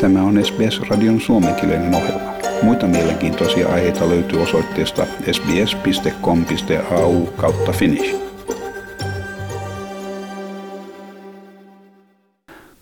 Tämä on SBS-radion suomenkielinen ohjelma. Muita mielenkiintoisia aiheita löytyy osoitteesta sbs.com.au kautta finnish.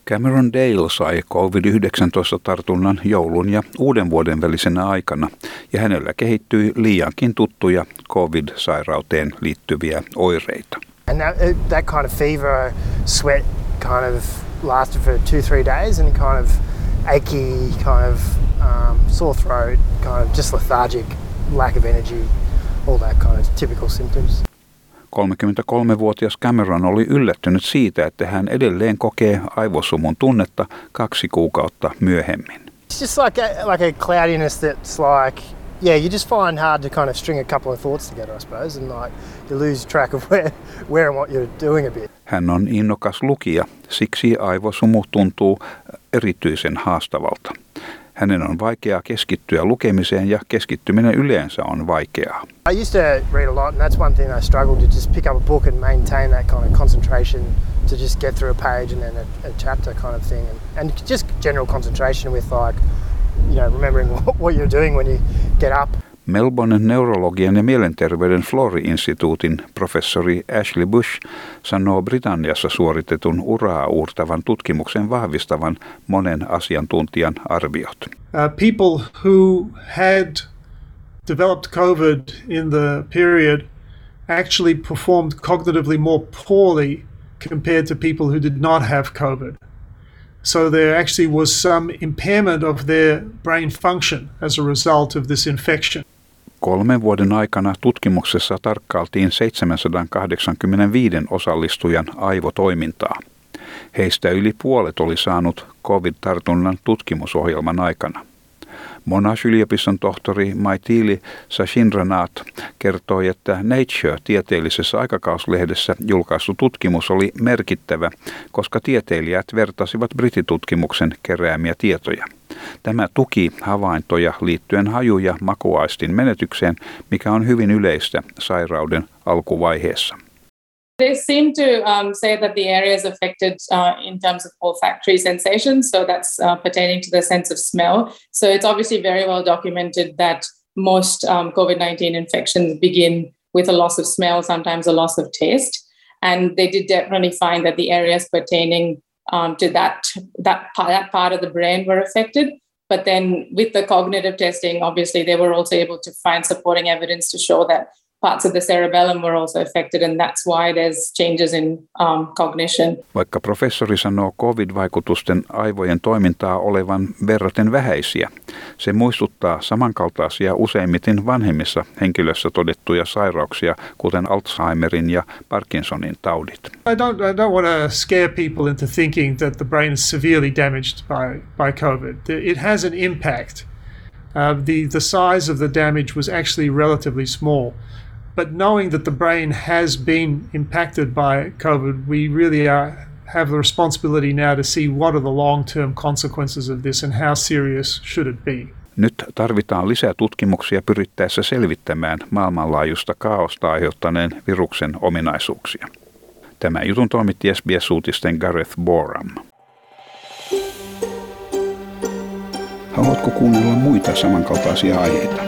Cameron Dale sai COVID-19-tartunnan joulun ja uuden vuoden välisenä aikana, ja hänellä kehittyi liiankin tuttuja COVID-sairauteen liittyviä oireita. And that, that kind of fever, sweat kind of lasted for two, three days and kind of achy, kind of um, sore throat, kind of just lethargic, lack of energy, all that kind of typical symptoms. 33-vuotias Cameron oli yllättynyt siitä, että hän edelleen kokee aivosumun tunnetta kaksi kuukautta myöhemmin. It's just like a, like a cloudiness that's like, yeah, you just find hard to kind of string a couple of thoughts together, I suppose, and like you lose track of where, where and what you're doing a bit. Hän on innokas lukija, siksi aivosumu tuntuu erityisen haastavalta. Hänen on vaikeaa keskittyä lukemiseen ja keskittyminen yleensä on vaikeaa. I used to read a lot and that's one thing I struggled to just pick up a book and maintain that kind of concentration to just get through a page and then a, a chapter kind of thing and, and just general concentration with like you know remembering what, you're doing when you get up. Melbourne neurologian ja mielenterveyden Flori-instituutin professori Ashley Bush sanoo Britanniassa suoritetun uraa uurtavan tutkimuksen vahvistavan monen asiantuntijan arviot. Uh, people who had developed COVID in the period actually performed cognitively more poorly compared to people who did not have COVID. So there actually was some impairment of their brain function as a result of this infection. Kolmen vuoden aikana tutkimuksessa tarkkailtiin 785 osallistujan aivotoimintaa. Heistä yli puolet oli saanut COVID-tartunnan tutkimusohjelman aikana. Monash-yliopiston tohtori Maitili Sashindranath kertoi, että Nature-tieteellisessä aikakauslehdessä julkaistu tutkimus oli merkittävä, koska tieteilijät vertasivat brititutkimuksen keräämiä tietoja. Tämä tuki havaintoja liittyen haju- ja makuaistin menetykseen, mikä on hyvin yleistä sairauden alkuvaiheessa. They seem to um, say that the areas affected uh, in terms of olfactory sensations, so that's uh, pertaining to the sense of smell. So it's obviously very well documented that most um, COVID 19 infections begin with a loss of smell, sometimes a loss of taste. And they did definitely find that the areas pertaining um, to that, that, that part of the brain were affected. But then with the cognitive testing, obviously, they were also able to find supporting evidence to show that parts of the cerebellum were also affected and that's why there's changes in um, cognition. Vaikka professori sanoo COVID-vaikutusten aivojen toimintaa olevan verraten vähäisiä, se muistuttaa samankaltaisia useimmiten vanhemmissa henkilössä todettuja sairauksia, kuten Alzheimerin ja Parkinsonin taudit. I don't, I don't want to scare people into thinking that the brain is severely damaged by, by COVID. It has an impact. Uh, the, the size of the damage was actually relatively small. But knowing that the brain has been impacted by COVID, we really are, have the responsibility now to see what are the long term consequences of this and how serious should it be. Nyt tarvitaan lisää tutkimuksia pyrittäessä selvittämään maailmanlaajuista kaaosta aiheuttaneen viruksen ominaisuuksia. Tämä jutun toimitti SBS-uutisten Gareth Boram. Haluatko kuunnella muita samankaltaisia aiheita?